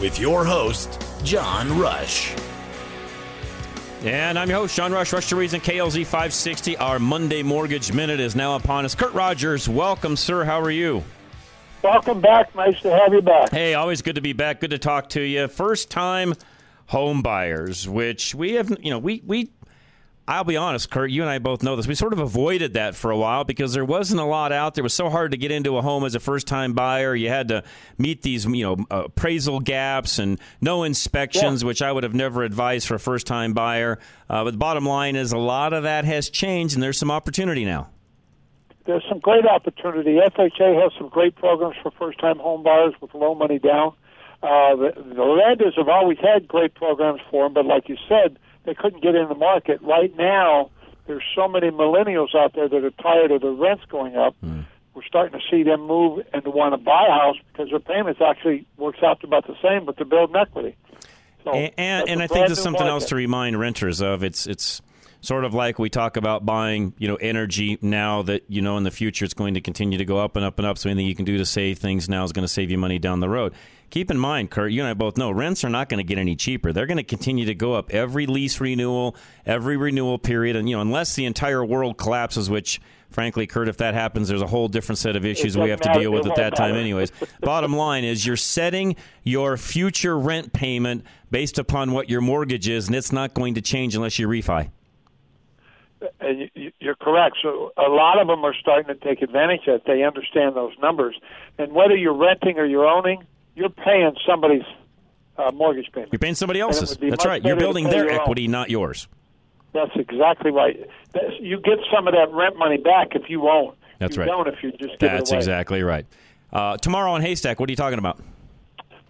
with your host, John Rush. And I'm your host, John Rush, Rush to Reason, KLZ 560. Our Monday Mortgage Minute is now upon us. Kurt Rogers, welcome, sir. How are you? Welcome back. Nice to have you back. Hey, always good to be back. Good to talk to you. First time home buyers, which we have, you know, we, we I'll be honest, Kurt, you and I both know this. We sort of avoided that for a while because there wasn't a lot out there. It was so hard to get into a home as a first time buyer. You had to meet these, you know, appraisal gaps and no inspections, yeah. which I would have never advised for a first time buyer. Uh, but the bottom line is a lot of that has changed and there's some opportunity now. There's some great opportunity. FHA has some great programs for first time home buyers with low money down. Uh, the, the lenders have always had great programs for them, but like you said, they couldn't get in the market. Right now, there's so many millennials out there that are tired of the rents going up. Mm. We're starting to see them move and to want to buy a house because their payments actually works out to about the same, but they're building equity. So and and, and I think there's something market. else to remind renters of. It's it's sort of like we talk about buying, you know, energy now that you know in the future it's going to continue to go up and up and up. So anything you can do to save things now is going to save you money down the road keep in mind, Kurt, you and I both know rents are not going to get any cheaper. They're going to continue to go up every lease renewal, every renewal period, and you know, unless the entire world collapses, which frankly, Kurt, if that happens, there's a whole different set of issues we have to deal with at that time, anyways. Bottom line is you're setting your future rent payment based upon what your mortgage is, and it's not going to change unless you refi. And you're correct. So a lot of them are starting to take advantage of it. They understand those numbers. And whether you're renting or you're owning, you're paying somebody's uh, mortgage payment. You're paying somebody else's. That's right. You're building their equity, own. not yours. That's exactly right. You get some of that rent money back if you own. That's you right. Don't if you just That's exactly right. Uh, tomorrow on Haystack, what are you talking about?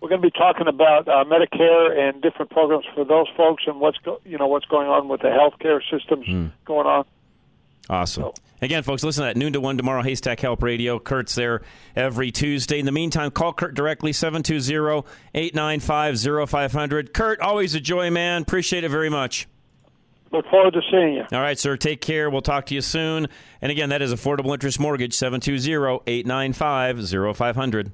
We're going to be talking about uh, Medicare and different programs for those folks, and what's go- you know what's going on with the healthcare systems mm. going on. Awesome. So. Again, folks, listen to that noon to one tomorrow, Haystack Help Radio. Kurt's there every Tuesday. In the meantime, call Kurt directly, 720 895 0500. Kurt, always a joy, man. Appreciate it very much. Look forward to seeing you. All right, sir. Take care. We'll talk to you soon. And again, that is Affordable Interest Mortgage, 720 895 0500.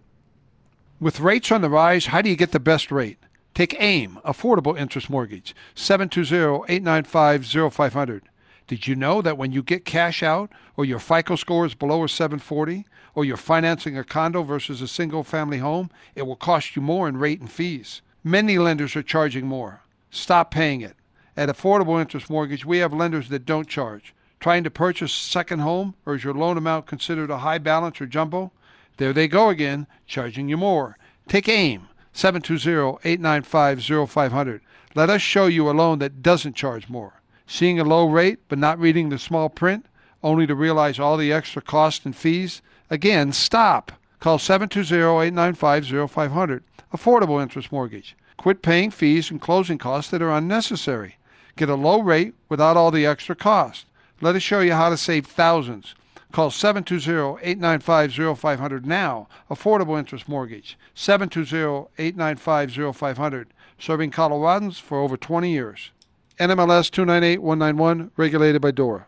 With rates on the rise, how do you get the best rate? Take AIM, Affordable Interest Mortgage, 720 895 0500. Did you know that when you get cash out, or your FICO score is below a 740, or you're financing a condo versus a single family home, it will cost you more in rate and fees? Many lenders are charging more. Stop paying it. At Affordable Interest Mortgage, we have lenders that don't charge. Trying to purchase a second home, or is your loan amount considered a high balance or jumbo? There they go again, charging you more. Take AIM, 720-895-0500. Let us show you a loan that doesn't charge more seeing a low rate but not reading the small print, only to realize all the extra costs and fees? Again, stop. Call 720-895-0500. Affordable Interest Mortgage. Quit paying fees and closing costs that are unnecessary. Get a low rate without all the extra cost. Let us show you how to save thousands. Call 720-895-0500 now. Affordable Interest Mortgage. 720-895-0500. Serving Coloradans for over 20 years. NMLS 298191, regulated by DORA.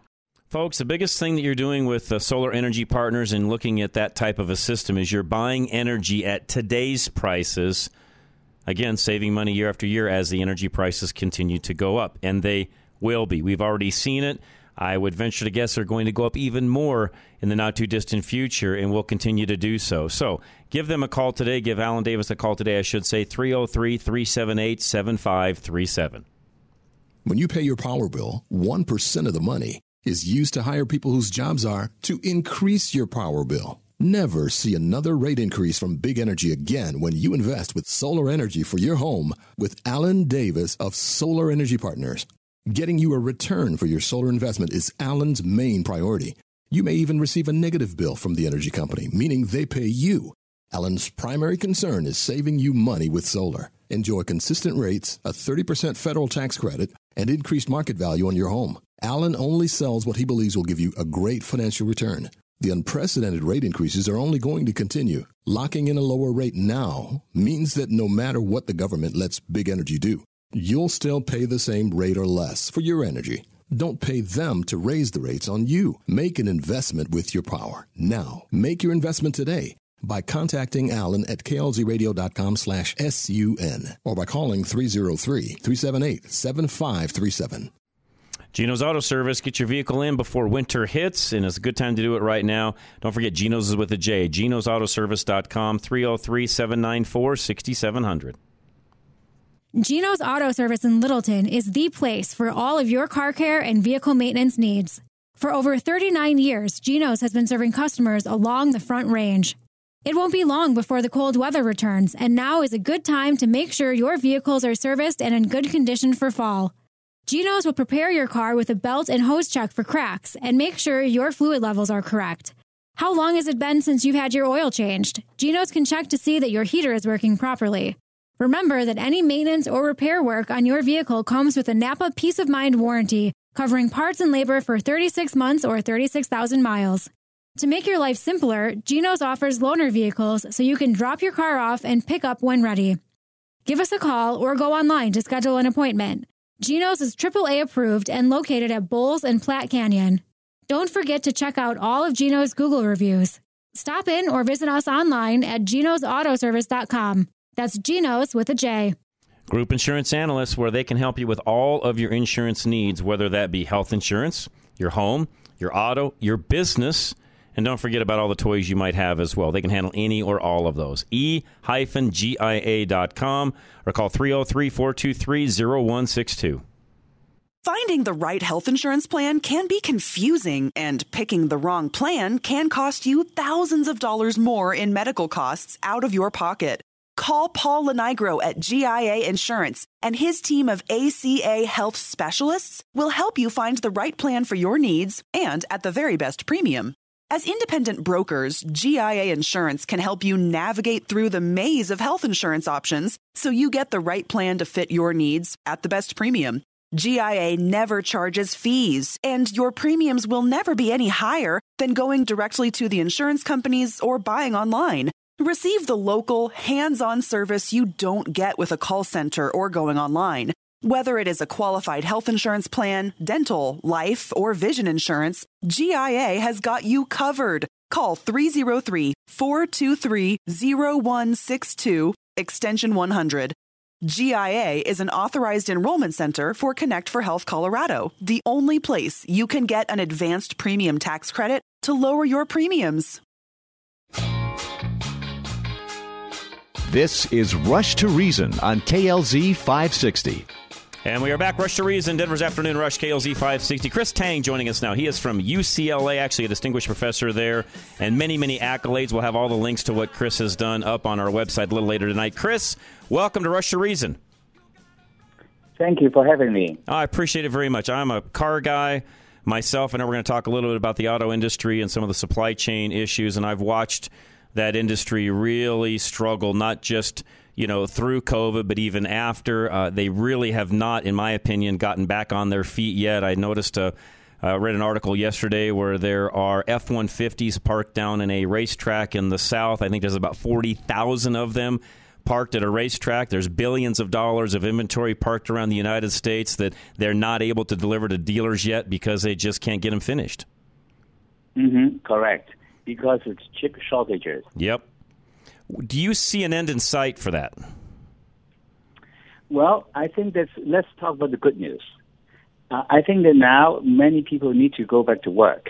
Folks, the biggest thing that you're doing with uh, Solar Energy Partners and looking at that type of a system is you're buying energy at today's prices. Again, saving money year after year as the energy prices continue to go up, and they will be. We've already seen it. I would venture to guess they're going to go up even more in the not too distant future and will continue to do so. So give them a call today. Give Alan Davis a call today, I should say, 303 378 7537. When you pay your power bill, 1% of the money is used to hire people whose jobs are to increase your power bill. Never see another rate increase from Big Energy again when you invest with solar energy for your home with Alan Davis of Solar Energy Partners. Getting you a return for your solar investment is Alan's main priority. You may even receive a negative bill from the energy company, meaning they pay you. Alan's primary concern is saving you money with solar. Enjoy consistent rates, a 30% federal tax credit, and increased market value on your home. Alan only sells what he believes will give you a great financial return. The unprecedented rate increases are only going to continue. Locking in a lower rate now means that no matter what the government lets big energy do, you'll still pay the same rate or less for your energy. Don't pay them to raise the rates on you. Make an investment with your power. Now, make your investment today by contacting Alan at klzradio.com slash S-U-N or by calling 303-378-7537. Jeno's Auto Service. Get your vehicle in before winter hits, and it's a good time to do it right now. Don't forget, Jeno's is with a J. Jeno'sAutoservice.com, 303 794 6700. Jeno's Auto Service in Littleton is the place for all of your car care and vehicle maintenance needs. For over 39 years, Jeno's has been serving customers along the Front Range. It won't be long before the cold weather returns, and now is a good time to make sure your vehicles are serviced and in good condition for fall. Jeno's will prepare your car with a belt and hose check for cracks and make sure your fluid levels are correct. How long has it been since you've had your oil changed? Jeno's can check to see that your heater is working properly. Remember that any maintenance or repair work on your vehicle comes with a Napa Peace of Mind warranty, covering parts and labor for 36 months or 36,000 miles. To make your life simpler, Jeno's offers loaner vehicles so you can drop your car off and pick up when ready. Give us a call or go online to schedule an appointment. Jeno's is AAA approved and located at Bowles and Platte Canyon. Don't forget to check out all of Jeno's Google reviews. Stop in or visit us online at jenosautoservice.com. That's Jeno's with a J. Group Insurance Analysts, where they can help you with all of your insurance needs, whether that be health insurance, your home, your auto, your business, and don't forget about all the toys you might have as well. They can handle any or all of those. E-GIA.com or call 303-423-0162. Finding the right health insurance plan can be confusing, and picking the wrong plan can cost you thousands of dollars more in medical costs out of your pocket. Call Paul Lenigro at GIA Insurance, and his team of ACA health specialists will help you find the right plan for your needs and at the very best premium. As independent brokers, GIA Insurance can help you navigate through the maze of health insurance options so you get the right plan to fit your needs at the best premium. GIA never charges fees, and your premiums will never be any higher than going directly to the insurance companies or buying online. Receive the local, hands on service you don't get with a call center or going online. Whether it is a qualified health insurance plan, dental, life, or vision insurance, GIA has got you covered. Call 303 423 0162, extension 100. GIA is an authorized enrollment center for Connect for Health Colorado, the only place you can get an advanced premium tax credit to lower your premiums. This is Rush to Reason on KLZ 560. And we are back. Rush to Reason, Denver's Afternoon Rush, KLZ 560. Chris Tang joining us now. He is from UCLA, actually a distinguished professor there, and many, many accolades. We'll have all the links to what Chris has done up on our website a little later tonight. Chris, welcome to Rush to Reason. Thank you for having me. I appreciate it very much. I'm a car guy myself. I know we're going to talk a little bit about the auto industry and some of the supply chain issues, and I've watched that industry really struggle, not just you know through COVID, but even after. Uh, they really have not, in my opinion, gotten back on their feet yet. I noticed a. Uh, read an article yesterday where there are F 150s parked down in a racetrack in the South. I think there's about 40,000 of them parked at a racetrack. There's billions of dollars of inventory parked around the United States that they're not able to deliver to dealers yet because they just can't get them finished. Mm-hmm, correct. Because it's chip shortages. Yep. Do you see an end in sight for that? Well, I think that's. Let's talk about the good news. Uh, I think that now many people need to go back to work,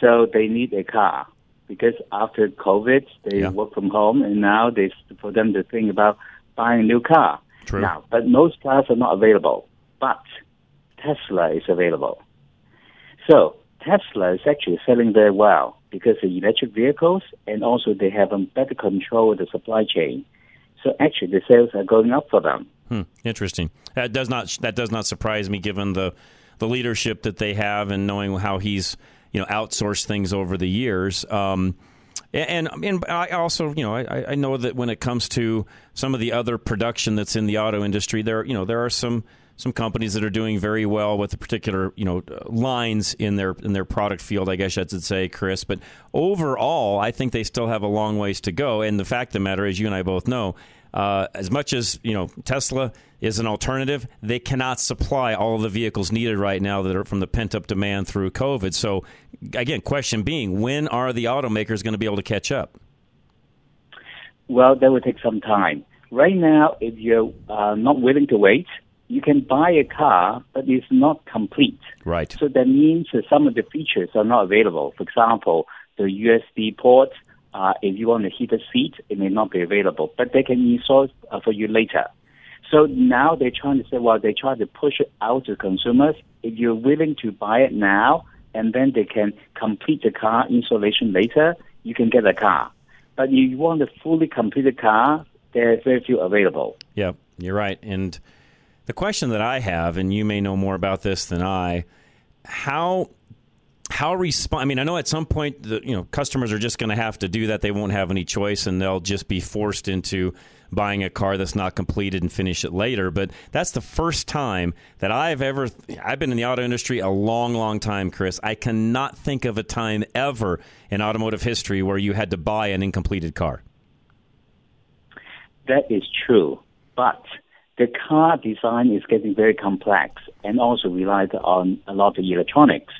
so they need a car because after COVID they Yeah. work from home, and now they for them to think about buying a new car. True. Now, but most cars are not available. But Tesla is available. So Tesla is actually selling very well because the electric vehicles and also they have a better control of the supply chain. So actually the sales are going up for them. Hmm, interesting. That does not that does not surprise me, given the the leadership that they have and knowing how he's you know outsourced things over the years. Um, and and I also you know I, I know that when it comes to some of the other production that's in the auto industry, there you know there are some some companies that are doing very well with the particular you know lines in their in their product field. I guess I should say, Chris. But overall, I think they still have a long ways to go. And the fact of the matter is, you and I both know, uh, as much as you know Tesla is an alternative, they cannot supply all of the vehicles needed right now that are from the pent up demand through COVID. So, again, question being, when are the automakers going to be able to catch up? Well, that will take some time. Right now, if you're uh, not willing to wait, you can buy a car, but it's not complete. Right. So that means that some of the features are not available. For example, the USB port, uh, if you want a heated seat, it may not be available, but they can install it uh, for you later. So now they're trying to say, well, they try to push it out to consumers. If you're willing to buy it now, and then they can complete the car installation later, you can get a car. But if you want a fully completed car, there are very few available. Yeah, you're right. And the question that I have, and you may know more about this than I, how how respond? I mean, I know at some point the you know customers are just going to have to do that. They won't have any choice, and they'll just be forced into buying a car that's not completed and finish it later. But that's the first time that I've ever. I've been in the auto industry a long, long time, Chris. I cannot think of a time ever in automotive history where you had to buy an incompleted car. That is true, but the car design is getting very complex and also relies on a lot of electronics.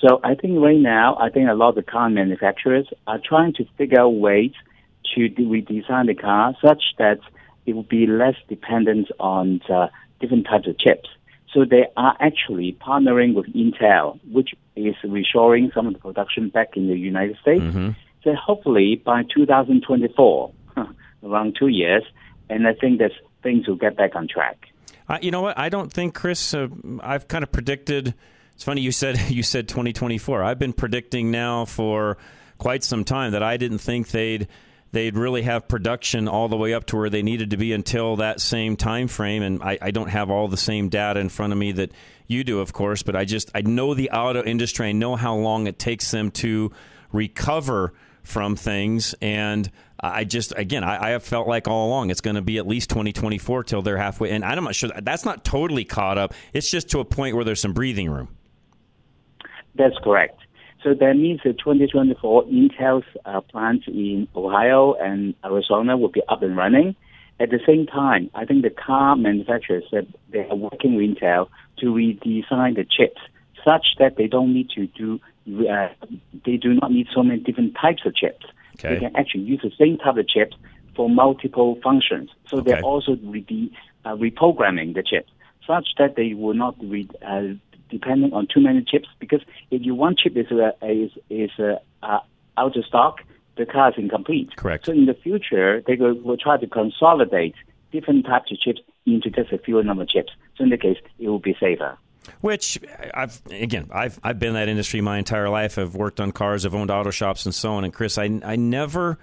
So I think right now, I think a lot of the car manufacturers are trying to figure out ways to redesign the car such that it will be less dependent on uh, different types of chips. So they are actually partnering with Intel, which is reshoring some of the production back in the United States. So hopefully by 2024, around two years, and I think that things will get back on track. Uh, you know what? I don't think, Chris. Uh, I've kind of predicted. It's funny you said you said 2024. I've been predicting now for quite some time that I didn't think they'd they'd really have production all the way up to where they needed to be until that same time frame. And I, I don't have all the same data in front of me that you do, of course. But I just I know the auto industry. I know how long it takes them to recover from things and I just again I, I have felt like all along it's going to be at least 2024 till they're halfway and I'm not sure that's not totally caught up it's just to a point where there's some breathing room That's correct. So that means that 2024 Intel's uh, plants in Ohio and Arizona will be up and running. At the same time, I think the car manufacturers said they are working with Intel to redesign the chips such that they don't need to do uh, they do not need so many different types of chips. Okay. They can actually use the same type of chips for multiple functions. So they're also re- uh, reprogramming the chips such that they will not be uh, depending on too many chips. Because if you one chip is uh, is is uh, uh, out of stock, the car is incomplete. Correct. So in the future, they will, will try to consolidate different types of chips into just a fewer number of chips. So in the case, it will be safer. Which I've again I've I've been in that industry my entire life. I've worked on cars I've owned auto shops and so on. And Chris I I never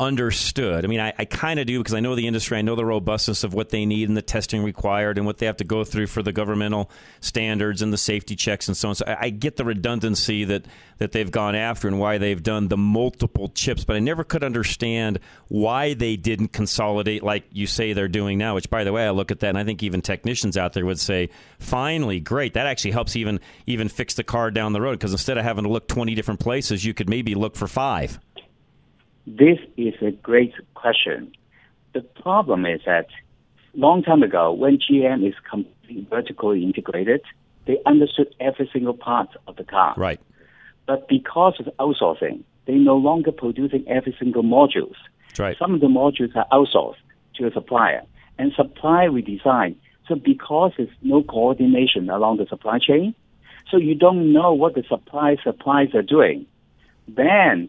understood. I mean, I, I kind of do because I know the industry. I know the robustness of what they need and the testing required and what they have to go through for the governmental standards and the safety checks and so on. So I, I get the redundancy that, that they've gone after and why they've done the multiple chips, but I never could understand why they didn't consolidate like you say they're doing now, which, by the way, I look at that and I think even technicians out there would say, finally, great. That actually helps even, even fix the car down the road because instead of having to look 20 different places, you could maybe look for five. This is a great question. The problem is that long time ago, when GM is completely vertically integrated, they understood every single part of the car. Right. But because of outsourcing, they no longer producing every single modules. That's right. Some of the modules are outsourced to a supplier, and supplier redesign. So because there's no coordination along the supply chain, so you don't know what the supply supplies are doing. Then,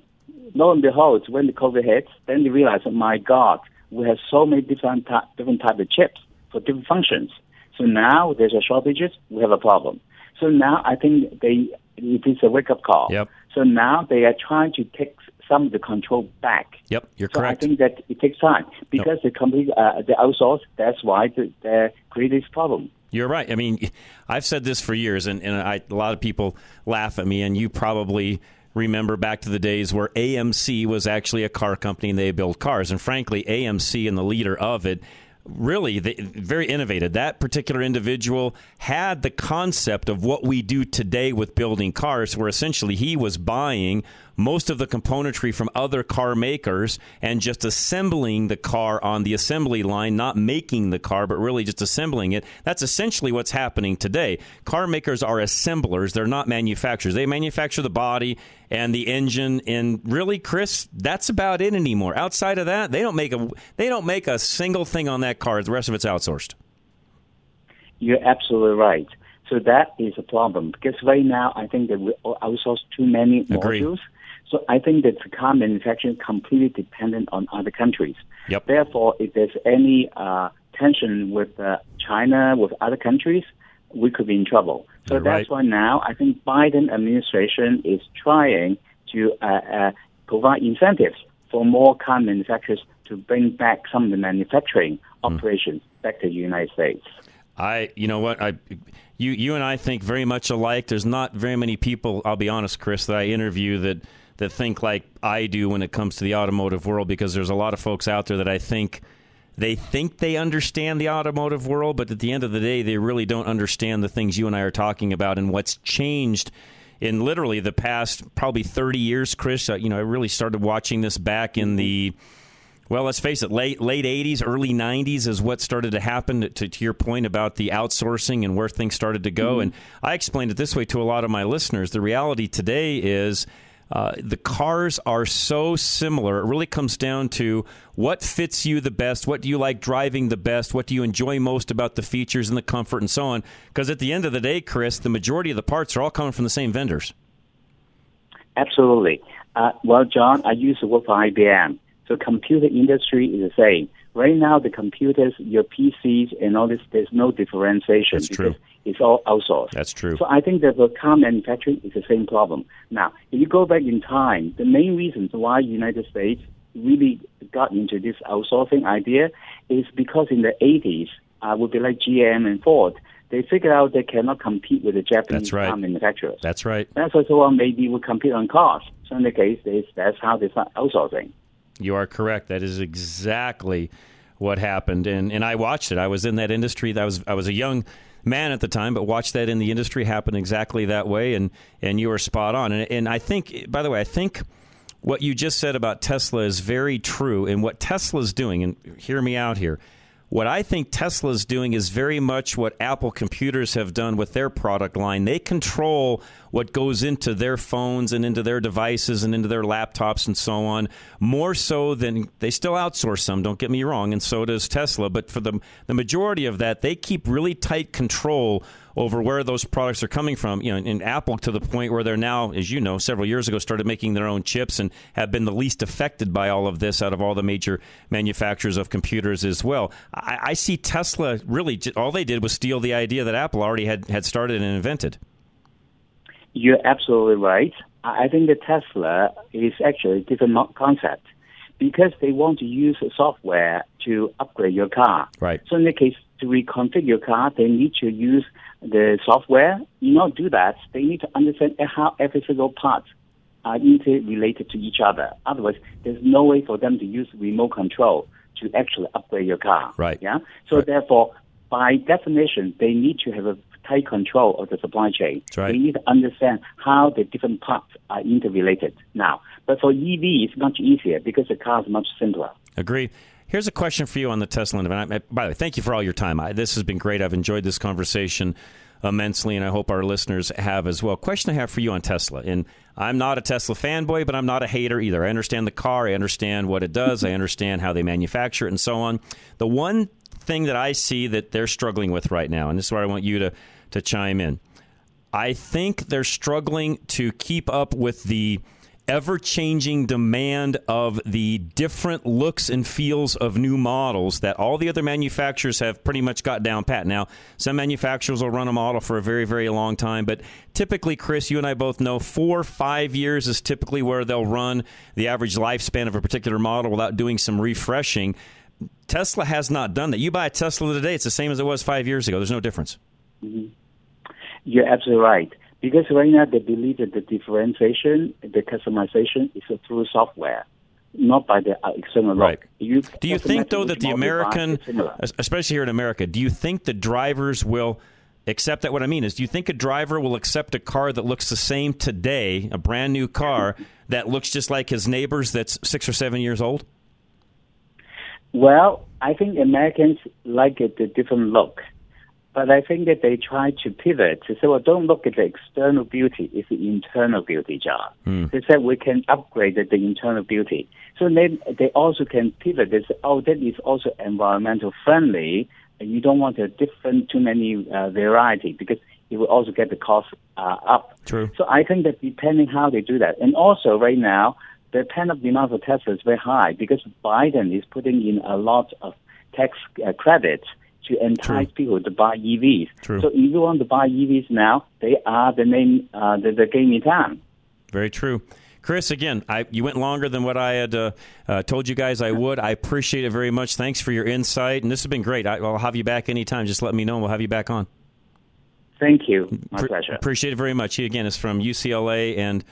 lo and behold, when the COVID hits, then they realize, oh my God, we have so many different ty- different type of chips for different functions. So now there's a shortages, we have a problem. So now I think they it is a wake up call. Yep. So now they are trying to take some of the control back. Yep, you're so correct. I think that it takes time because the company uh, they outsource. That's why they, they create this problem. You're right. I mean, I've said this for years, and, and I, a lot of people laugh at me, and you probably remember back to the days where AMC was actually a car company and they built cars. And frankly, AMC and the leader of it really they, very innovative. That particular individual had the concept of what we do today with building cars, where essentially he was buying most of the componentry from other car makers and just assembling the car on the assembly line, not making the car, but really just assembling it. That's essentially what's happening today. Car makers are assemblers, they're not manufacturers. They manufacture the body and the engine and really Chris, that's about it anymore. Outside of that, they don't make a they don't make a single thing on that car. The rest of it's outsourced. You're absolutely right. So that is a problem because right now I think that we outsource too many Agreed. modules. So I think that the car manufacturing is completely dependent on other countries. Yep. Therefore, if there's any uh, tension with uh, China, with other countries, we could be in trouble. So You're that's right. why now I think Biden administration is trying to uh, uh, provide incentives for more car manufacturers to bring back some of the manufacturing Hmm. operations back to the United States. I, you know what, I, you, you and I think very much alike. There's not very many people, I'll be honest, Chris, that I interview that that think like I do when it comes to the automotive world, because there's a lot of folks out there that I think they think they understand the automotive world, but at the end of the day, they really don't understand the things you and I are talking about and what's changed in literally the past probably 30 years. Chris, uh, you know, I really started watching this back in the well, let's face it, late late 80s, early 90s is what started to happen. To, to your point about the outsourcing and where things started to go, and I explained it this way to a lot of my listeners. The reality today is. Uh, the cars are so similar. It really comes down to what fits you the best. What do you like driving the best? What do you enjoy most about the features and the comfort and so on? Because at the end of the day, Chris, the majority of the parts are all coming from the same vendors. Absolutely. Uh, well, John, I used to work for IBM. So computer industry is the same. Right now, the computers, your PCs, and all this, there's no differentiation That's because true. it's all outsourced. That's true. So I think that the car manufacturing is the same problem. Now, if you go back in time, the main reasons why the United States really got into this outsourcing idea is because in the 80s, uh, would be like GM and Ford, they figured out they cannot compete with the Japanese That's right. car manufacturers. That's right. That's also why maybe we compete on cost. So in the case, that's how they start outsourcing. You are correct. That is exactly what happened, and and I watched it. I was in that industry. That was I was a young man at the time, but watched that in the industry happen exactly that way. And and you are spot on. And and I think, by the way, I think what you just said about Tesla is very true. And what Tesla is doing, and hear me out here. What I think Tesla is doing is very much what Apple computers have done with their product line. They control what goes into their phones and into their devices and into their laptops and so on, more so than they still outsource some, don't get me wrong, and so does Tesla. But for the, the majority of that, they keep really tight control over where those products are coming from. You know, in Apple to the point where they're now, as you know, several years ago started making their own chips and have been the least affected by all of this out of all the major manufacturers of computers as well. I, I see Tesla really all they did was steal the idea that Apple already had had started and invented. You're absolutely right. I think the Tesla is actually a different concept because they want to use software to upgrade your car. Right. So in the case to reconfigure your car, they need to use the software. You not do that, they need to understand how every single part are interrelated to each other. Otherwise, there's no way for them to use remote control to actually upgrade your car. Right. Yeah. So therefore, by definition, they need to have a tight control of the supply chain. That's right. They need to understand how the different parts are interrelated now. But for EV, it's much easier because the car is much simpler. Agreed. Here's a question for you on the Tesla. event. By the way, thank you for all your time. I, this has been great. I've enjoyed this conversation immensely, and I hope our listeners have as well. Question I have for you on Tesla, and I'm not a Tesla fanboy, but I'm not a hater either. I understand the car, I understand what it does, I understand how they manufacture it, and so on. The one thing that I see that they're struggling with right now, and this is where I want you to, to chime in. I think they're struggling to keep up with the ever changing demand of the different looks and feels of new models that all the other manufacturers have pretty much got down pat. Now, some manufacturers will run a model for a very, very long time, but typically, Chris, you and I both know four, five years is typically where they'll run the average lifespan of a particular model without doing some refreshing. Tesla has not done that. You buy a Tesla today, it's the same as it was five years ago. There's no difference. Mm-hmm. You're absolutely right. Because right now they believe that the differentiation, the customization is through software, not by the external right. look. You do you think though that the American, especially here in America, do you think the drivers will accept that? What I mean is, do you think a driver will accept a car that looks the same today, a brand new car that looks just like his neighbors that's six or seven years old? Well, I think Americans like it, the different look. But I think that they try to pivot to say, well, don't look at the external beauty, it's the internal beauty, John. Mm. They said we can upgrade the, the internal beauty. So then they also can pivot. They say, oh, that is also environmental friendly. And you don't want a different, too many uh, variety because it will also get the cost uh, up. True. So I think that depending how they do that. And also right now, the pent-up demand for Tesla is very high because Biden is putting in a lot of tax uh, credits to entice True. people to buy EVs. True. So if you want to buy EVs now, they are the name, uh, the, the game in town. Very true. Chris, again, I, you went longer than what I had uh, uh, told you guys I would. I appreciate it very much. Thanks for your insight, and this has been great. I, will have you back anytime. Just let me know, and we'll have you back on. Thank you. My Pre- pleasure. Appreciate it very much. He again is from UCLA, and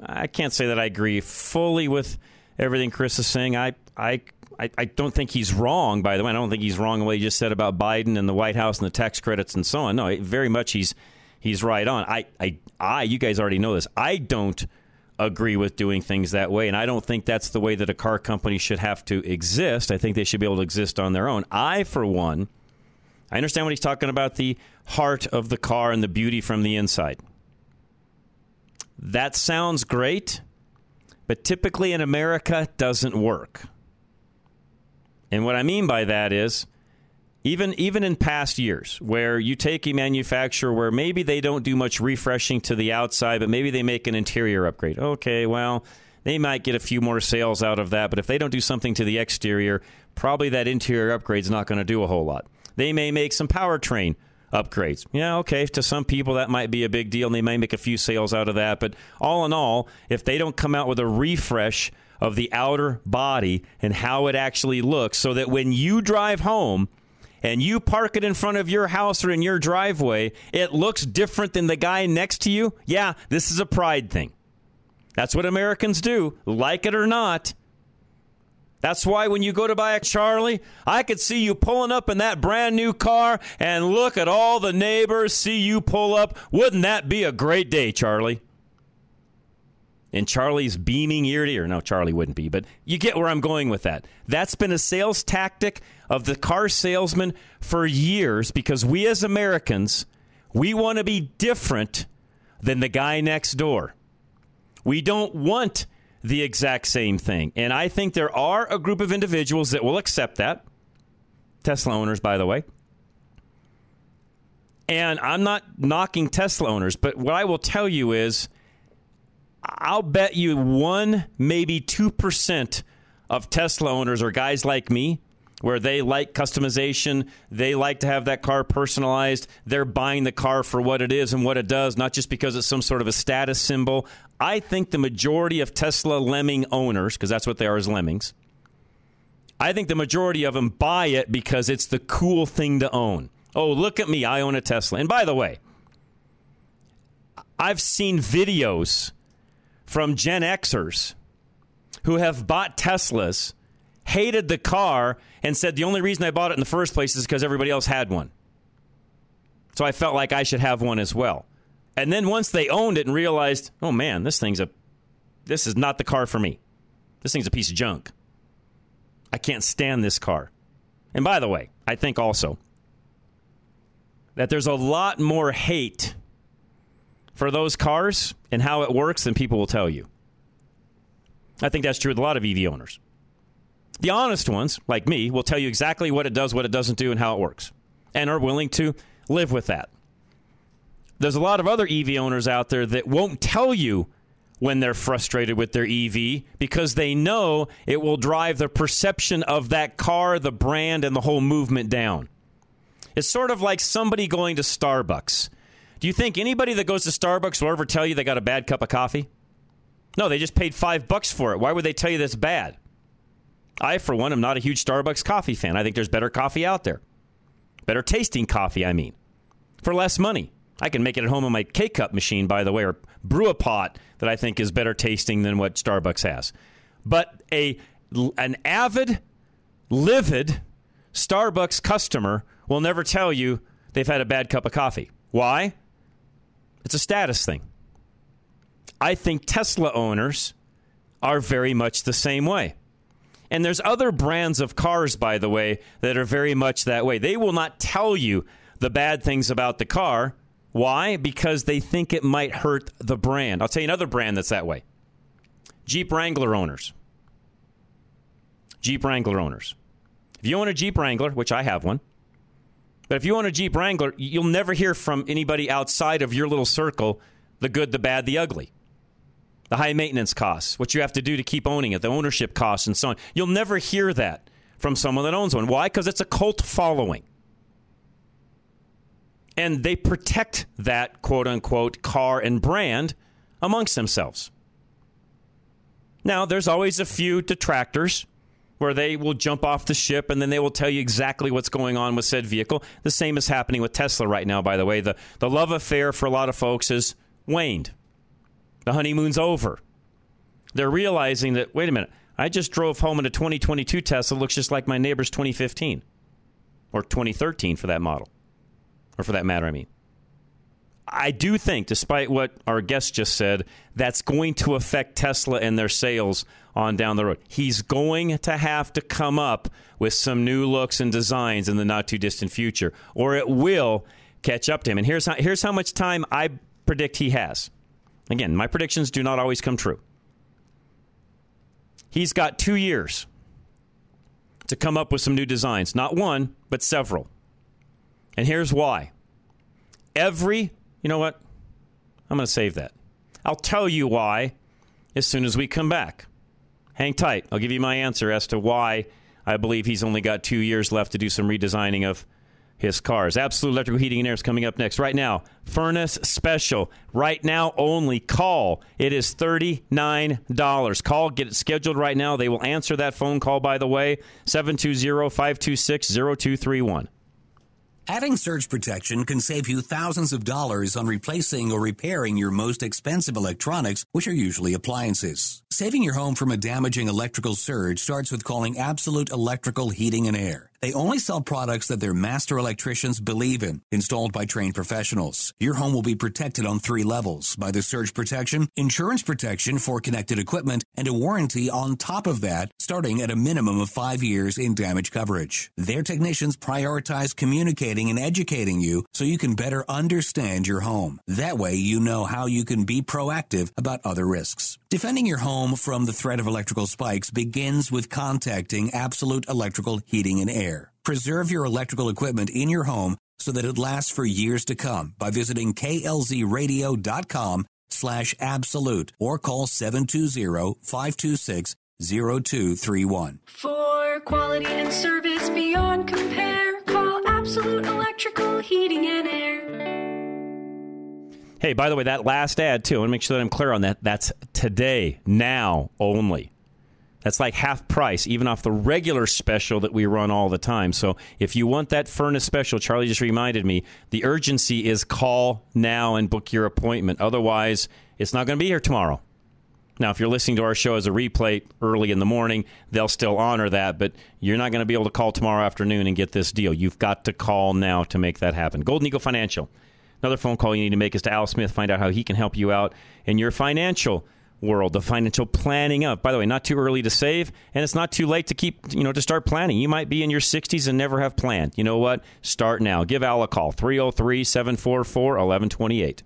I can't say that I agree fully with everything Chris is saying. I I I, I don't think he's wrong. By the way, I don't think he's wrong in what he just said about Biden and the White House and the tax credits and so on. No, very much he's he's right on. I I I you guys already know this. I don't agree with doing things that way, and I don't think that's the way that a car company should have to exist. I think they should be able to exist on their own. I, for one, I understand what he's talking about the heart of the car and the beauty from the inside. That sounds great, but typically in America doesn't work. And what I mean by that is even even in past years where you take a manufacturer where maybe they don't do much refreshing to the outside, but maybe they make an interior upgrade. Okay, well, they might get a few more sales out of that, but if they don't do something to the exterior, probably that interior upgrade is not going to do a whole lot. They may make some powertrain upgrades. Yeah, okay, to some people that might be a big deal and they may make a few sales out of that, but all in all, if they don't come out with a refresh of the outer body and how it actually looks so that when you drive home and you park it in front of your house or in your driveway, it looks different than the guy next to you. Yeah, this is a pride thing. That's what Americans do, like it or not. That's why when you go to buy a Charlie, I could see you pulling up in that brand new car and look at all the neighbors see you pull up. Wouldn't that be a great day, Charlie? And Charlie's beaming ear to ear. No, Charlie wouldn't be, but you get where I'm going with that. That's been a sales tactic of the car salesman for years because we as Americans, we want to be different than the guy next door. We don't want the exact same thing. And I think there are a group of individuals that will accept that. Tesla owners, by the way. And I'm not knocking Tesla owners, but what I will tell you is I'll bet you one, maybe 2% of Tesla owners are guys like me where they like customization. They like to have that car personalized. They're buying the car for what it is and what it does, not just because it's some sort of a status symbol. I think the majority of Tesla lemming owners, because that's what they are as lemmings, I think the majority of them buy it because it's the cool thing to own. Oh, look at me. I own a Tesla. And by the way, I've seen videos from Gen Xers who have bought Teslas, hated the car, and said the only reason I bought it in the first place is because everybody else had one. So I felt like I should have one as well. And then once they owned it and realized, oh man, this thing's a this is not the car for me. This thing's a piece of junk. I can't stand this car. And by the way, I think also that there's a lot more hate for those cars and how it works then people will tell you. I think that's true with a lot of EV owners. The honest ones, like me, will tell you exactly what it does, what it doesn't do, and how it works, and are willing to live with that. There's a lot of other EV owners out there that won't tell you when they're frustrated with their EV because they know it will drive the perception of that car, the brand, and the whole movement down. It's sort of like somebody going to Starbucks. Do you think anybody that goes to Starbucks will ever tell you they got a bad cup of coffee? No, they just paid five bucks for it. Why would they tell you that's bad? I, for one, am not a huge Starbucks coffee fan. I think there's better coffee out there. Better tasting coffee, I mean, for less money. I can make it at home on my K cup machine, by the way, or brew a pot that I think is better tasting than what Starbucks has. But a an avid, livid Starbucks customer will never tell you they've had a bad cup of coffee. Why? It's a status thing. I think Tesla owners are very much the same way. And there's other brands of cars, by the way, that are very much that way. They will not tell you the bad things about the car. Why? Because they think it might hurt the brand. I'll tell you another brand that's that way Jeep Wrangler owners. Jeep Wrangler owners. If you own a Jeep Wrangler, which I have one, but if you own a Jeep Wrangler, you'll never hear from anybody outside of your little circle the good, the bad, the ugly the high maintenance costs, what you have to do to keep owning it, the ownership costs, and so on. You'll never hear that from someone that owns one. Why? Because it's a cult following. And they protect that quote unquote car and brand amongst themselves. Now, there's always a few detractors where they will jump off the ship and then they will tell you exactly what's going on with said vehicle. The same is happening with Tesla right now, by the way. The, the love affair for a lot of folks has waned. The honeymoon's over. They're realizing that, wait a minute, I just drove home in a 2022 Tesla looks just like my neighbor's 2015 or 2013 for that model, or for that matter, I mean. I do think, despite what our guest just said, that's going to affect Tesla and their sales on down the road. He's going to have to come up with some new looks and designs in the not too distant future, or it will catch up to him. And here's how, here's how much time I predict he has. Again, my predictions do not always come true. He's got two years to come up with some new designs. Not one, but several. And here's why. Every, you know what? I'm going to save that. I'll tell you why as soon as we come back. Hang tight. I'll give you my answer as to why I believe he's only got two years left to do some redesigning of his cars. Absolute Electrical Heating and Air is coming up next. Right now, furnace special. Right now only. Call. It is $39. Call. Get it scheduled right now. They will answer that phone call, by the way. 720 526 0231. Adding surge protection can save you thousands of dollars on replacing or repairing your most expensive electronics, which are usually appliances. Saving your home from a damaging electrical surge starts with calling Absolute Electrical Heating and Air. They only sell products that their master electricians believe in, installed by trained professionals. Your home will be protected on three levels by the surge protection, insurance protection for connected equipment, and a warranty on top of that, starting at a minimum of five years in damage coverage. Their technicians prioritize communicating and educating you so you can better understand your home. That way, you know how you can be proactive about other risks. Defending your home from the threat of electrical spikes begins with contacting Absolute Electrical Heating and Air. Preserve your electrical equipment in your home so that it lasts for years to come by visiting klzradio.com slash absolute or call 720-526-0231. For quality and service beyond compare, call Absolute Electrical Heating and Air. Hey, by the way, that last ad, too, I want to make sure that I'm clear on that. That's today, now only. That's like half price, even off the regular special that we run all the time. So if you want that furnace special, Charlie just reminded me, the urgency is call now and book your appointment. Otherwise, it's not going to be here tomorrow. Now, if you're listening to our show as a replay early in the morning, they'll still honor that, but you're not going to be able to call tomorrow afternoon and get this deal. You've got to call now to make that happen. Golden Eagle Financial. Another phone call you need to make is to Al Smith. Find out how he can help you out in your financial world, the financial planning of. By the way, not too early to save, and it's not too late to keep, you know, to start planning. You might be in your 60s and never have planned. You know what? Start now. Give Al a call, 303 744 1128.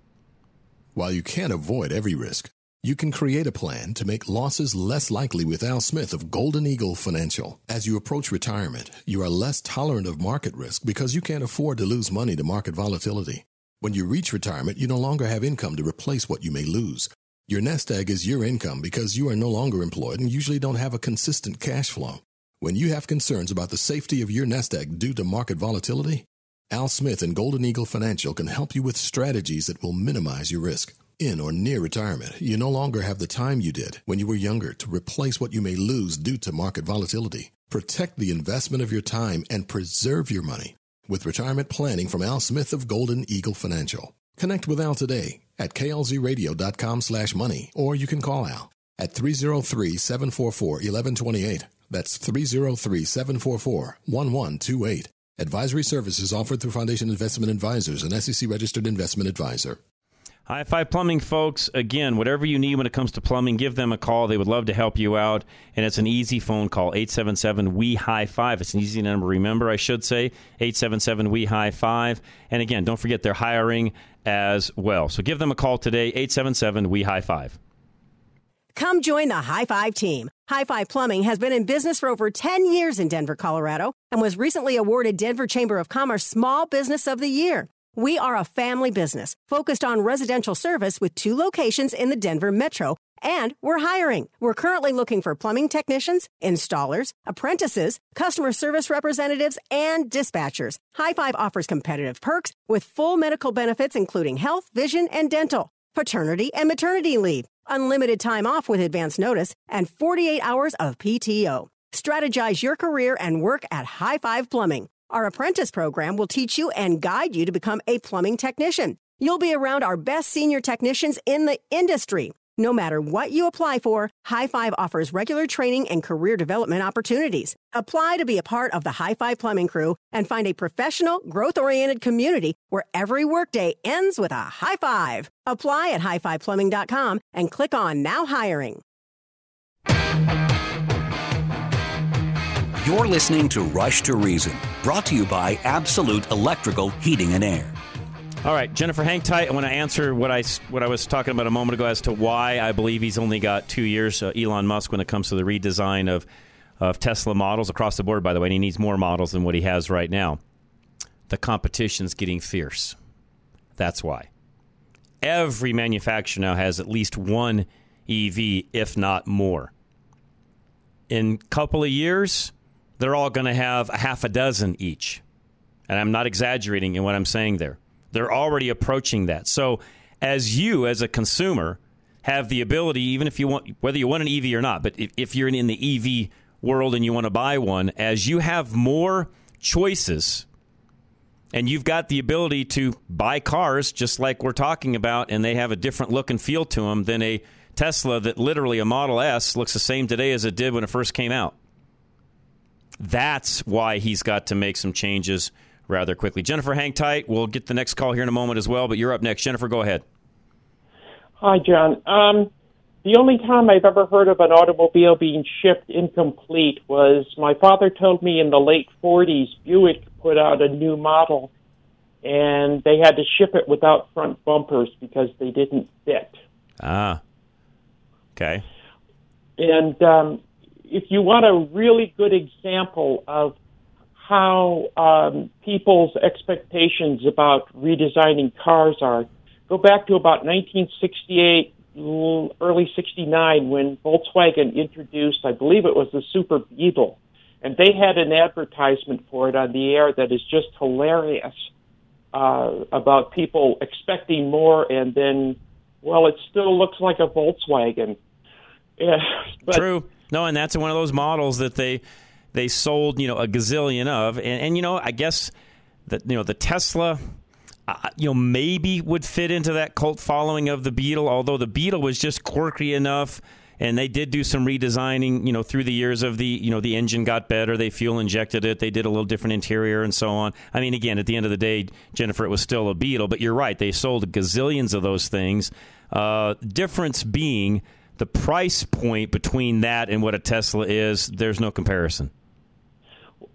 While you can't avoid every risk, You can create a plan to make losses less likely with Al Smith of Golden Eagle Financial. As you approach retirement, you are less tolerant of market risk because you can't afford to lose money to market volatility. When you reach retirement, you no longer have income to replace what you may lose. Your nest egg is your income because you are no longer employed and usually don't have a consistent cash flow. When you have concerns about the safety of your nest egg due to market volatility, Al Smith and Golden Eagle Financial can help you with strategies that will minimize your risk. In or near retirement, you no longer have the time you did when you were younger to replace what you may lose due to market volatility. Protect the investment of your time and preserve your money with retirement planning from Al Smith of Golden Eagle Financial. Connect with Al today at klzradio.com slash money, or you can call Al at 303-744-1128. That's 303-744-1128. Advisory services offered through Foundation Investment Advisors, an SEC-registered investment advisor. High Five Plumbing, folks. Again, whatever you need when it comes to plumbing, give them a call. They would love to help you out. And it's an easy phone call 877 We High Five. It's an easy number remember, I should say. 877 We High Five. And again, don't forget they're hiring as well. So give them a call today 877 We High Five. Come join the High Five team. High Five Plumbing has been in business for over 10 years in Denver, Colorado, and was recently awarded Denver Chamber of Commerce Small Business of the Year. We are a family business focused on residential service with two locations in the Denver metro, and we're hiring. We're currently looking for plumbing technicians, installers, apprentices, customer service representatives, and dispatchers. High Five offers competitive perks with full medical benefits, including health, vision, and dental, paternity and maternity leave, unlimited time off with advance notice, and 48 hours of PTO. Strategize your career and work at High Five Plumbing. Our apprentice program will teach you and guide you to become a plumbing technician. You'll be around our best senior technicians in the industry. No matter what you apply for, High Five offers regular training and career development opportunities. Apply to be a part of the High Five Plumbing crew and find a professional, growth oriented community where every workday ends with a high five. Apply at highfiveplumbing.com and click on Now Hiring. You're listening to Rush to Reason, brought to you by Absolute Electrical Heating and Air. All right, Jennifer, hang tight. I want to answer what I what I was talking about a moment ago as to why I believe he's only got two years, uh, Elon Musk, when it comes to the redesign of of Tesla models across the board. By the way, and he needs more models than what he has right now. The competition's getting fierce. That's why. Every manufacturer now has at least one EV, if not more. In a couple of years, they're all going to have a half a dozen each. And I'm not exaggerating in what I'm saying there. They're already approaching that. So, as you, as a consumer, have the ability, even if you want, whether you want an EV or not, but if, if you're in the EV world and you want to buy one, as you have more choices and you've got the ability to buy cars just like we're talking about, and they have a different look and feel to them than a Tesla that literally a Model S looks the same today as it did when it first came out. That's why he's got to make some changes rather quickly. Jennifer, hang tight. We'll get the next call here in a moment as well, but you're up next. Jennifer, go ahead. Hi, John. Um, the only time I've ever heard of an automobile being shipped incomplete was my father told me in the late 40s Buick put out a new model and they had to ship it without front bumpers because they didn't fit. Ah. Okay. And um, if you want a really good example of how um, people's expectations about redesigning cars are, go back to about 1968, early 69, when Volkswagen introduced, I believe it was the Super Beetle. And they had an advertisement for it on the air that is just hilarious uh, about people expecting more and then, well, it still looks like a Volkswagen. Yeah, but, True. No, and that's one of those models that they they sold, you know, a gazillion of, and, and you know, I guess that you know the Tesla. Uh, you know, maybe would fit into that cult following of the Beetle, although the Beetle was just quirky enough and they did do some redesigning you know through the years of the you know the engine got better they fuel injected it they did a little different interior and so on i mean again at the end of the day jennifer it was still a beetle but you're right they sold gazillions of those things uh, difference being the price point between that and what a tesla is there's no comparison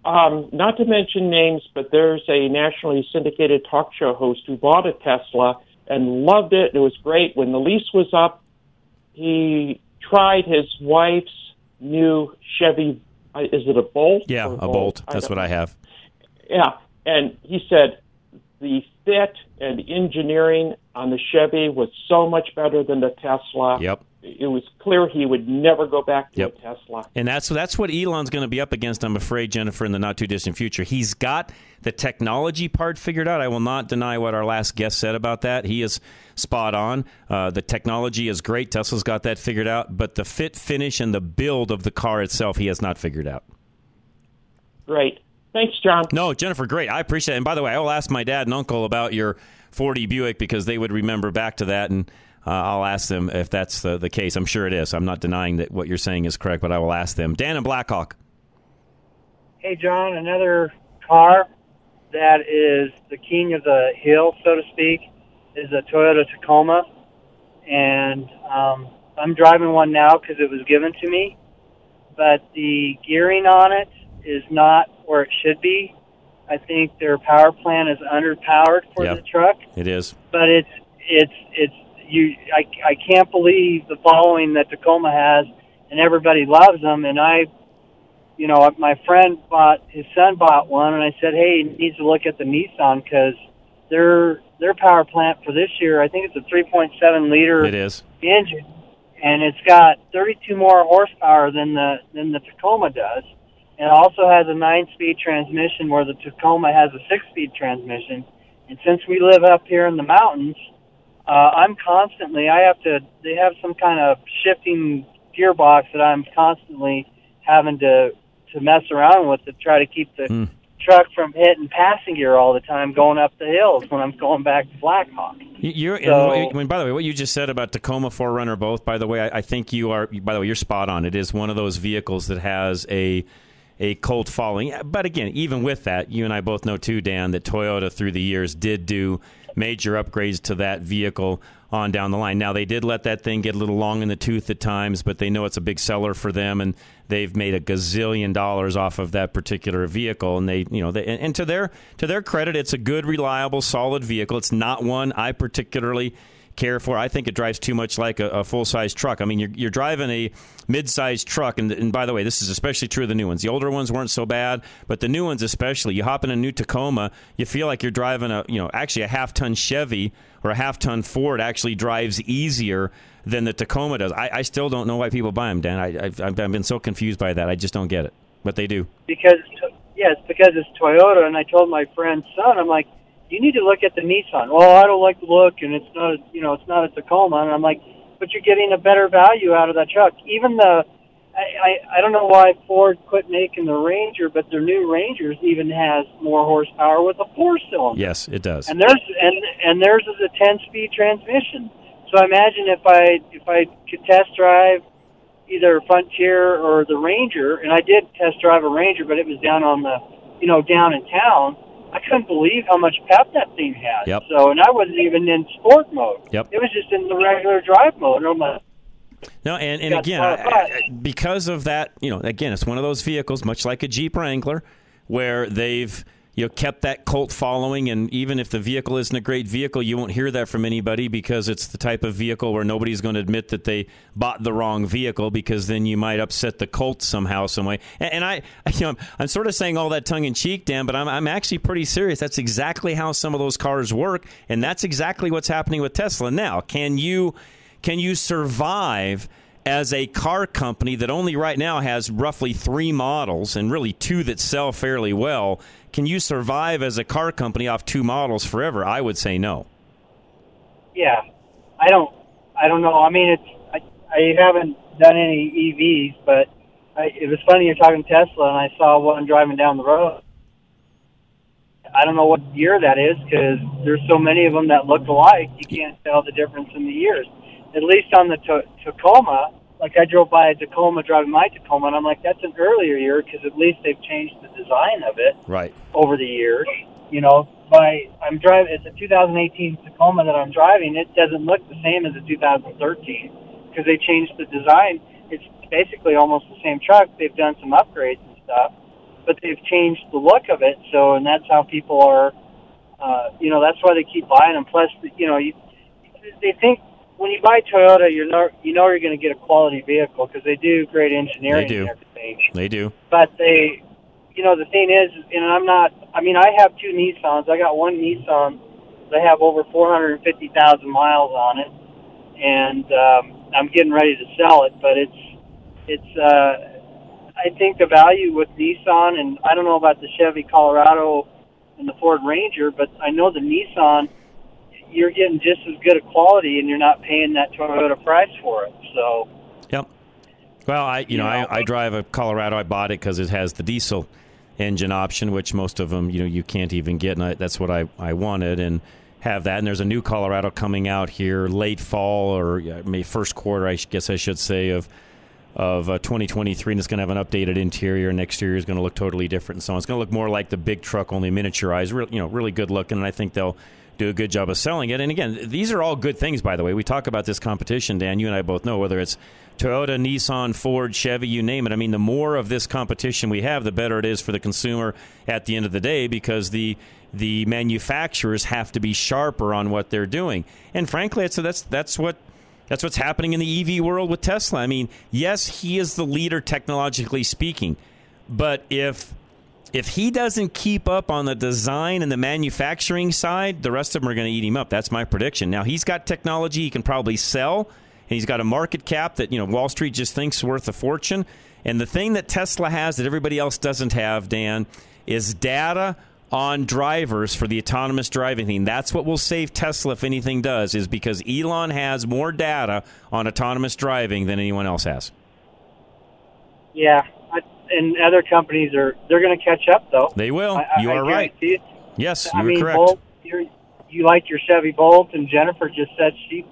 um, not to mention names, but there's a nationally syndicated talk show host who bought a Tesla and loved it. It was great. When the lease was up, he tried his wife's new Chevy. uh, Is it a Bolt? Yeah, a Bolt. I That's don't what I have. Yeah, and he said the fit and engineering on the Chevy was so much better than the Tesla. Yep. It was clear he would never go back to Yep. a Tesla. And that's that's what Elon's going to be up against. I'm afraid, Jennifer, in the not too distant future. He's got the technology part figured out. I will not deny what our last guest said about that. He is spot on. Uh, the technology is great. Tesla's got that figured out, but the fit, finish, and the build of the car itself, he has not figured out. Great. Thanks, John. No, Jennifer, great. I appreciate it. And by the way, I will ask my dad and uncle about your 40 Buick because they would remember back to that, and uh, I'll ask them if that's the, the case. I'm sure it is. I'm not denying that what you're saying is correct, but I will ask them. Dan and Blackhawk. Hey, John, another car that is the king of the hill, so to speak, is a Toyota Tacoma. And um, I'm driving one now because it was given to me. But the gearing on it is not where it should be. I think their power plant is underpowered for Yep. the truck. It is. But it's it's it's you. I I can't believe the following that Tacoma has, and everybody loves them. And I you know, my friend bought his son bought one, and I said, hey, he needs to look at the Nissan because their their power plant for this year, I think it's a 3.7 liter It is. engine, and it's got 32 more horsepower than the than the Tacoma does. And also has a nine-speed transmission, where the Tacoma has a six-speed transmission. And since we live up here in the mountains, uh, I'm constantly. I have to. They have some kind of shifting gearbox that I'm constantly having to to mess around with to try to keep the truck from hitting passing gear all the time going up the hills when I'm going back to Blackhawk. You- You're, So- I mean, by the way, what you just said about Tacoma, 4Runner, both. By the way, I, I think you are. By the way, you're spot on. It is one of those vehicles that has a a cult following. But again, even with that, you and I both know too, Dan, that Toyota through the years did do major upgrades to that vehicle on down the line. Now they did let that thing get a little long in the tooth at times, but they know it's a big seller for them, and they've made a gazillion dollars off of that particular vehicle. And they, you know, they, and, and to their to their credit, it's a good, reliable, solid vehicle. It's not one I particularly care for. I think it drives too much like a, a full size truck. I mean, you're, you're driving a mid sized truck, and, and by the way, this is especially true of the new ones. The older ones weren't so bad, but the new ones especially. You hop in a new Tacoma, you feel like you're driving a you know actually a half ton Chevy or a half ton Ford actually drives easier than the Tacoma does. I, I still don't know why people buy them, Dan. I, I've, I've been so confused by that. I just don't get it, but they do. because yeah, because it's Toyota. And I told my friend's son, I'm like, you need to look at the Nissan. Well, I don't like the look, and it's not, a, you know, it's not a Tacoma. And I'm like, but you're getting a better value out of that truck. Even the, I, I, I don't know why Ford quit making the Ranger, but their new Rangers even has more horsepower with a four cylinder. Yes, it does. And theirs and and theirs is a ten speed transmission. So I imagine if I if I could test drive either Frontier or the Ranger, and I did test drive a Ranger, but it was down on the you know down in town. I couldn't believe how much pep that thing had. Yep. So and I wasn't even in sport mode. Yep. It was just in the regular drive mode. And I'm like, No, and, and again, I, I, because of that, you know, again, it's one of those vehicles, much like a Jeep Wrangler, where they've you know kept that cult following, and even if the vehicle isn't a great vehicle, you won't hear that from anybody because it's the type of vehicle where nobody's going to admit that they bought the wrong vehicle because then you might upset the cult somehow, some way. And, and I, you know, I'm, I'm sort of saying all that tongue in cheek, Dan, but I'm, I'm actually pretty serious. That's exactly how some of those cars work, and that's exactly what's happening with Tesla now. Can you? Can you survive as a car company that only right now has roughly three models and really two that sell fairly well? Can you survive as a car company off two models forever? I would say no. yeah, I don't, I don't know. I mean, it's I, I haven't done any EVs, but I, it was funny you're talking Tesla, and I saw one driving down the road. I don't know what year that is because there's so many of them that look alike. You can't tell the difference in the years. At least on the Ta- Tacoma, like I drove by a Tacoma driving my Tacoma, and I'm like, that's an earlier year because at least they've changed the design of it Right. over the years. You know, by I'm driving. It's a 2018 Tacoma that I'm driving. It doesn't look the same as a 2013 because they changed the design. It's basically almost the same truck. They've done some upgrades and stuff, but they've changed the look of it. So, and that's how people are. Uh, you know, that's why they keep buying them. Plus, you know, you, they think when you buy Toyota, you know you know you're going to get a quality vehicle because they do great engineering They do. and everything. They do. But they, you know, the thing is, and I'm not. I mean, I have two Nissans. I got one Nissan that have over 450,000 miles on it, and um, I'm getting ready to sell it. But it's it's. Uh, I think the value with Nissan, and I don't know about the Chevy Colorado and the Ford Ranger, but I know the Nissan. You're getting just as good a quality, and you're not paying that Toyota price for it. So. Yep. Well, I you know I, I drive a Colorado. I bought it because it has the diesel engine option, which most of them you know you can't even get, and I, that's what I I wanted and have that. And there's a new Colorado coming out here late fall or yeah, May first quarter, I guess I should say of of uh, 2023, and it's going to have an updated interior. and exterior is going to look totally different, and so on. It's going to look more like the big truck, only miniaturized. Real, you know, really good looking, and I think they'll do a good job of selling it. And again, these are all good things, by the way. We talk about this competition, Dan. You and I both know whether it's Toyota, Nissan, Ford, Chevy, you name it. I mean, the more of this competition we have, the better it is for the consumer at the end of the day because the the manufacturers have to be sharper on what they're doing. And frankly, that's that's that's what that's what's happening in the EV world with Tesla. I mean, yes, he is the leader technologically speaking, but if if he doesn't keep up on the design and the manufacturing side, the rest of them are going to eat him up. That's my prediction. Now he's got technology he can probably sell, and he's got a market cap that you know Wall Street just thinks worth a fortune. And the thing that Tesla has that everybody else doesn't have, Dan, is data on drivers for the autonomous driving thing. That's what will save Tesla if anything does, is because Elon has more data on autonomous driving than anyone else has. Yeah, and other companies are they're going to catch up though. They will. I, I, you are I right. it. Yes, I mean, correct. Bolt, you like your Chevy Bolt, and Jennifer just said she,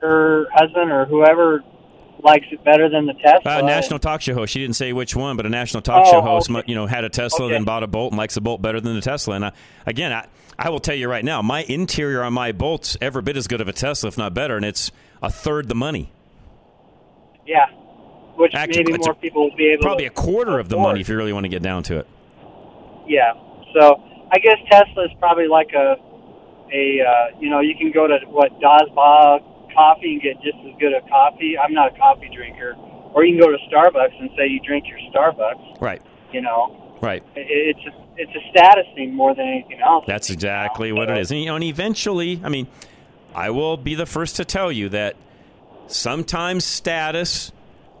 her husband or whoever likes it better than the Tesla. Uh, national talk show host. She didn't say which one, but a national talk Oh, show host, okay. you know, had a Tesla, Okay. then bought a Bolt, and likes the Bolt better than the Tesla. And I, again, I, I will tell you right now, my interior on my Bolt's every bit as good of a Tesla, if not better, and it's a third the money. Yeah, which Actually, maybe more people will be able. Probably to a quarter of the money if you really want to get down to it. Yeah. So I guess Tesla is probably like a a uh, you know you can go to what Dazbog coffee and get just as good a coffee. I'm not a coffee drinker, or you can go to Starbucks and say you drink your Starbucks. Right. You know, Right. it, it's a, it's a status thing more than anything else. That's exactly what it is. And, you know, and eventually, I mean, I will be the first to tell you that sometimes status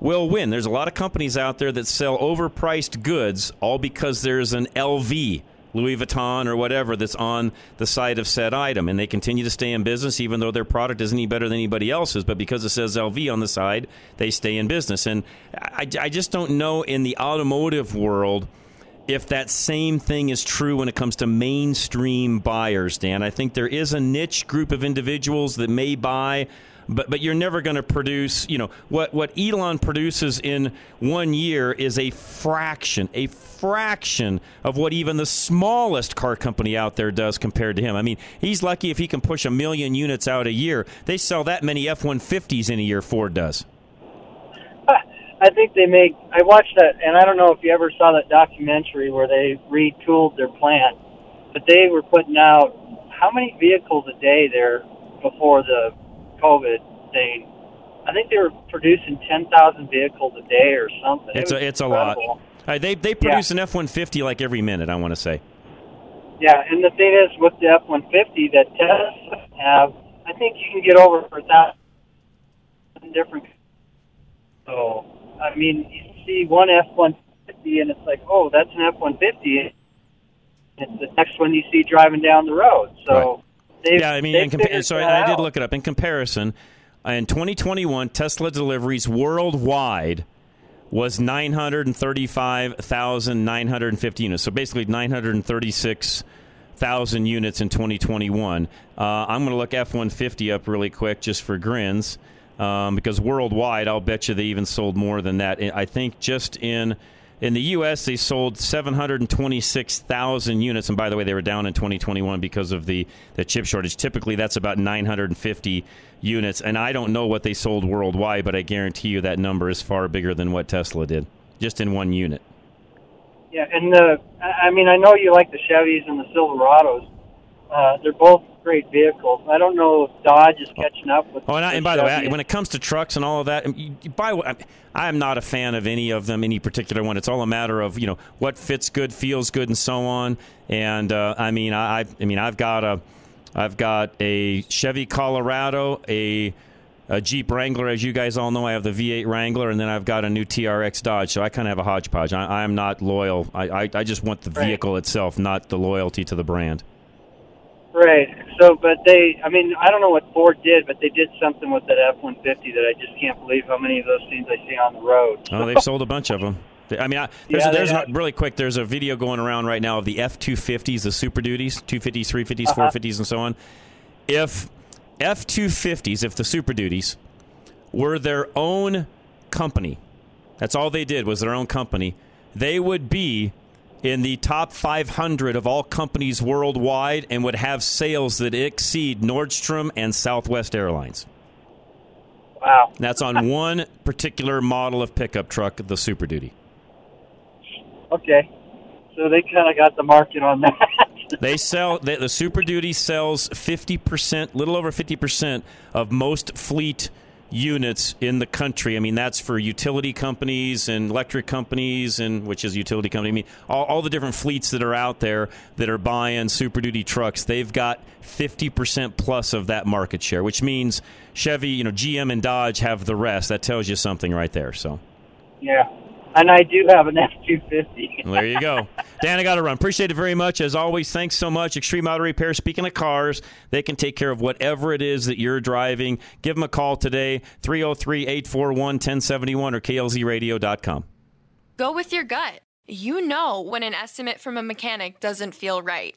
will win. There's a lot of companies out there that sell overpriced goods all because there's an LV, Louis Vuitton or whatever that's on the side of said item and they continue to stay in business even though their product isn't any better than anybody else's but because it says LV on the side they stay in business and I, I just don't know in the automotive world if that same thing is true when it comes to mainstream buyers, Dan. I think there is a niche group of individuals that may buy, but but you're never going to produce. You know what what Elon produces in one year is a fraction, a fraction of what even the smallest car company out there does compared to him. I mean, he's lucky if he can push a million units out a year. They sell that many F-150s in a year. Ford does. Uh, I think they make. I watched that, and I don't know if you ever saw that documentary where they retooled their plant, but they were putting out how many vehicles a day there before the COVID thing. I think they were producing ten thousand vehicles a day or something. It's It a it's a lot. incredible. Uh, they they produce an F-150 like every minute. I want to say. Yeah, and the thing is, with the F one fifty that Tesla have, I think you can get over for a thousand different. So, I mean, you see one F one fifty, and it's like, oh, that's an F one fifty. It's the next one you see driving down the road. So, they've, yeah, I mean, in compa- so that I did look it up. In comparison, in 2021, Tesla deliveries worldwide was 935,950 units. So basically 936,000 units in 2021. Uh, I'm going to look F-150 up really quick just for grins. Um, because worldwide, I'll bet you they even sold more than that. I think just in in the U.S., they sold 726,000 units. And by the way, they were down in 2021 because of the, the chip shortage. Typically, that's about 950 units. And I don't know what they sold worldwide, but I guarantee you that number is far bigger than what Tesla did, just in one unit. Yeah, and the I I mean, I know you like the Chevys and the Silverados. Uh, they're both great vehicles. I don't know if Dodge is catching up with. Oh, and, I, and by the way, I, when it comes to trucks and all of that, you, you buy. I am not a fan of any of them, any particular one. It's all a matter of you know what fits good, feels good, and so on. And uh, I mean, I, I mean, I've got a, I've got a Chevy Colorado, a a Jeep Wrangler, as you guys all know. I have the V8 Wrangler, and then I've got a new TRX Dodge. So I kind of have a hodgepodge. I, am not loyal. I, I, I, just want the vehicle right. itself, not the loyalty to the brand. Right. So, but they, I mean, I don't know what Ford did, but they did something with that F 150 that I just can't believe how many of those things I see on the road. Oh, they've sold a bunch of them. I mean, I, there's, Yeah, a, there's a, really quick. There's a video going around right now of the F250s, the Super Duties, 250s, 350s, Uh-huh. 450s, and so on. If F250s, if the Super Duties were their own company, that's all they did was their own company, they would be in the top 500 of all companies worldwide and would have sales that exceed Nordstrom and Southwest Airlines. Wow. That's on one particular model of pickup truck, the Super Duty. Okay. So they kind of got the market on that. They sell the, the Super Duty sells fifty percent, little over fifty percent of most fleet units in the country. I mean, that's for utility companies and electric companies, and which is utility company. I mean, all, all the different fleets that are out there that are buying Super Duty trucks. They've got fifty percent plus of that market share, which means Chevy, you know, GM and Dodge have the rest. That tells you something right there. So. yeah. And I do have an F 250. There you go. Dan, I got to run. Appreciate it very much. As always, thanks so much. Extreme Auto Repair. Speaking of cars, they can take care of whatever it is that you're driving. Give them a call today, 303 841 1071 or klzradio.com. Go with your gut. You know when an estimate from a mechanic doesn't feel right.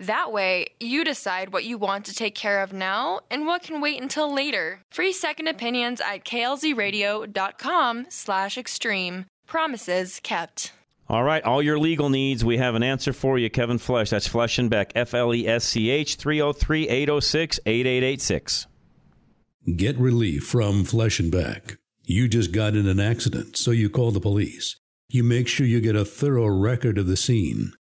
That way, you decide what you want to take care of now and what can wait until later. Free second opinions at klzradio.com slash extreme. Promises kept. All right, all your legal needs, we have an answer for you. Kevin Flesch. That's Flesch and Beck. F L E S C H 303 806 8886. Get relief from Flesch and Beck. You just got in an accident, so you call the police. You make sure you get a thorough record of the scene.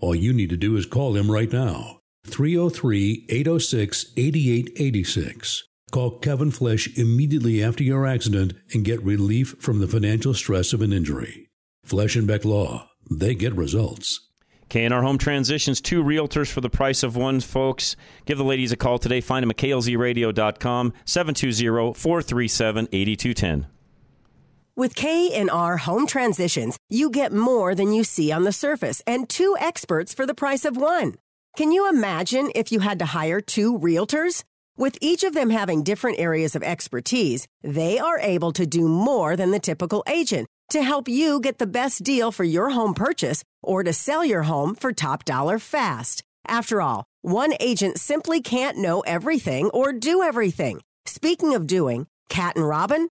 All you need to do is call him right now. 303 806 8886. Call Kevin Flesch immediately after your accident and get relief from the financial stress of an injury. Flesch and Beck Law. They get results. K&R Home Transitions, two realtors for the price of one, folks. Give the ladies a call today. Find them at klzradio.com, 720-437-8210. With K&R Home Transitions, you get more than you see on the surface and two experts for the price of one. Can you imagine if you had to hire two realtors? With each of them having different areas of expertise, they are able to do more than the typical agent to help you get the best deal for your home purchase or to sell your home for top dollar fast. After all, one agent simply can't know everything or do everything. Speaking of doing, Cat and Robin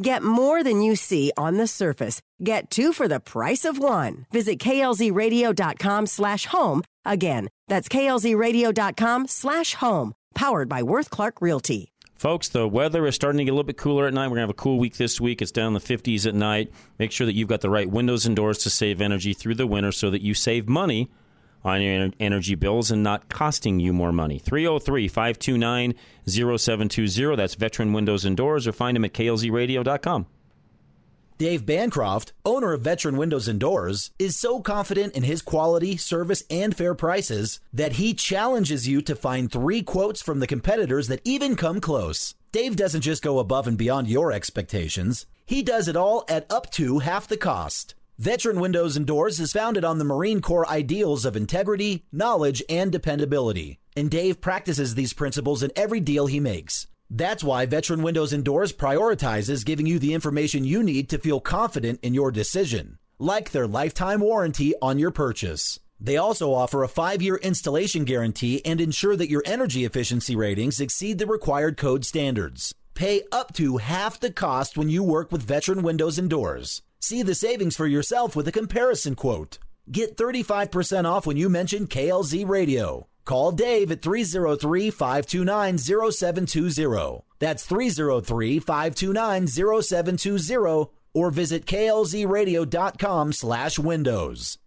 Get more than you see on the surface. Get two for the price of one. Visit klzradio.com slash home. Again, that's klzradio.com slash home. Powered by Worth Clark Realty. Folks, the weather is starting to get a little bit cooler at night. We're going to have a cool week this week. It's down in the 50s at night. Make sure that you've got the right windows and doors to save energy through the winter so that you save money on your energy bills and not costing you more money. 303 529 0720. That's Veteran Windows and Doors, or find them at klzradio.com. Dave Bancroft, owner of Veteran Windows and Doors, is so confident in his quality, service, and fair prices that he challenges you to find three quotes from the competitors that even come close. Dave doesn't just go above and beyond your expectations, he does it all at up to half the cost. Veteran Windows and Doors is founded on the Marine Corps ideals of integrity, knowledge, and dependability. And Dave practices these principles in every deal he makes. That's why Veteran Windows and Doors prioritizes giving you the information you need to feel confident in your decision, like their lifetime warranty on your purchase. They also offer a five year installation guarantee and ensure that your energy efficiency ratings exceed the required code standards. Pay up to half the cost when you work with Veteran Windows and Doors. See the savings for yourself with a comparison quote. Get 35% off when you mention KLZ Radio. Call Dave at 303 529 0720. That's 303 529 0720 or visit klzradio.com slash windows.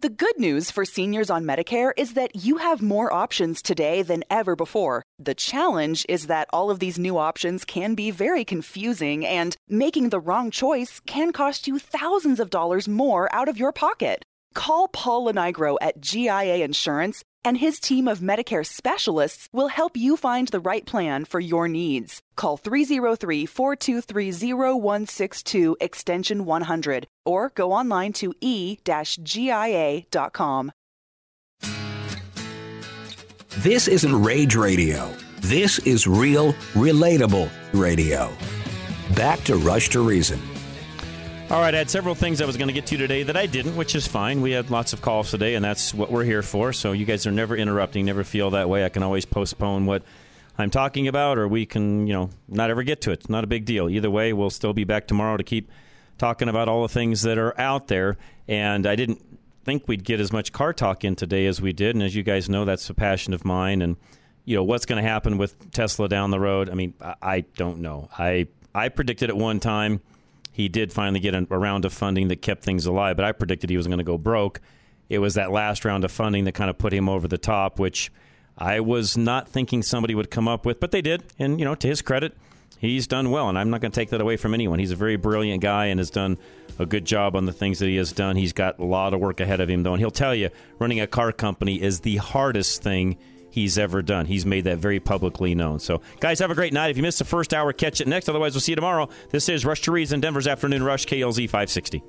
The good news for seniors on Medicare is that you have more options today than ever before. The challenge is that all of these new options can be very confusing, and making the wrong choice can cost you thousands of dollars more out of your pocket. Call Paul Lenigro at GIA Insurance, and his team of Medicare specialists will help you find the right plan for your needs. Call 303 423 0162 extension 100 or go online to e-gia.com. This isn't rage radio. This is real, relatable radio. Back to Rush to Reason. All right, I had several things I was going to get to today that I didn't, which is fine. We had lots of calls today, and that's what we're here for. So you guys are never interrupting, never feel that way. I can always postpone what I'm talking about, or we can, you know, not ever get to it. It's not a big deal. Either way, we'll still be back tomorrow to keep talking about all the things that are out there. And I didn't think we'd get as much car talk in today as we did. And as you guys know, that's a passion of mine. And you know what's going to happen with Tesla down the road. I mean, I, I don't know. I I predicted at one time he did finally get a, a round of funding that kept things alive, but I predicted he was going to go broke. It was that last round of funding that kind of put him over the top, which I was not thinking somebody would come up with, but they did. And you know, to his credit, he's done well, and I'm not going to take that away from anyone. He's a very brilliant guy and has done a good job on the things that he has done. He's got a lot of work ahead of him, though, and he'll tell you running a car company is the hardest thing he's ever done. He's made that very publicly known. So, guys, have a great night. If you missed the first hour, catch it next. Otherwise, we'll see you tomorrow. This is Rush to Reason, Denver's Afternoon Rush, KLZ 560.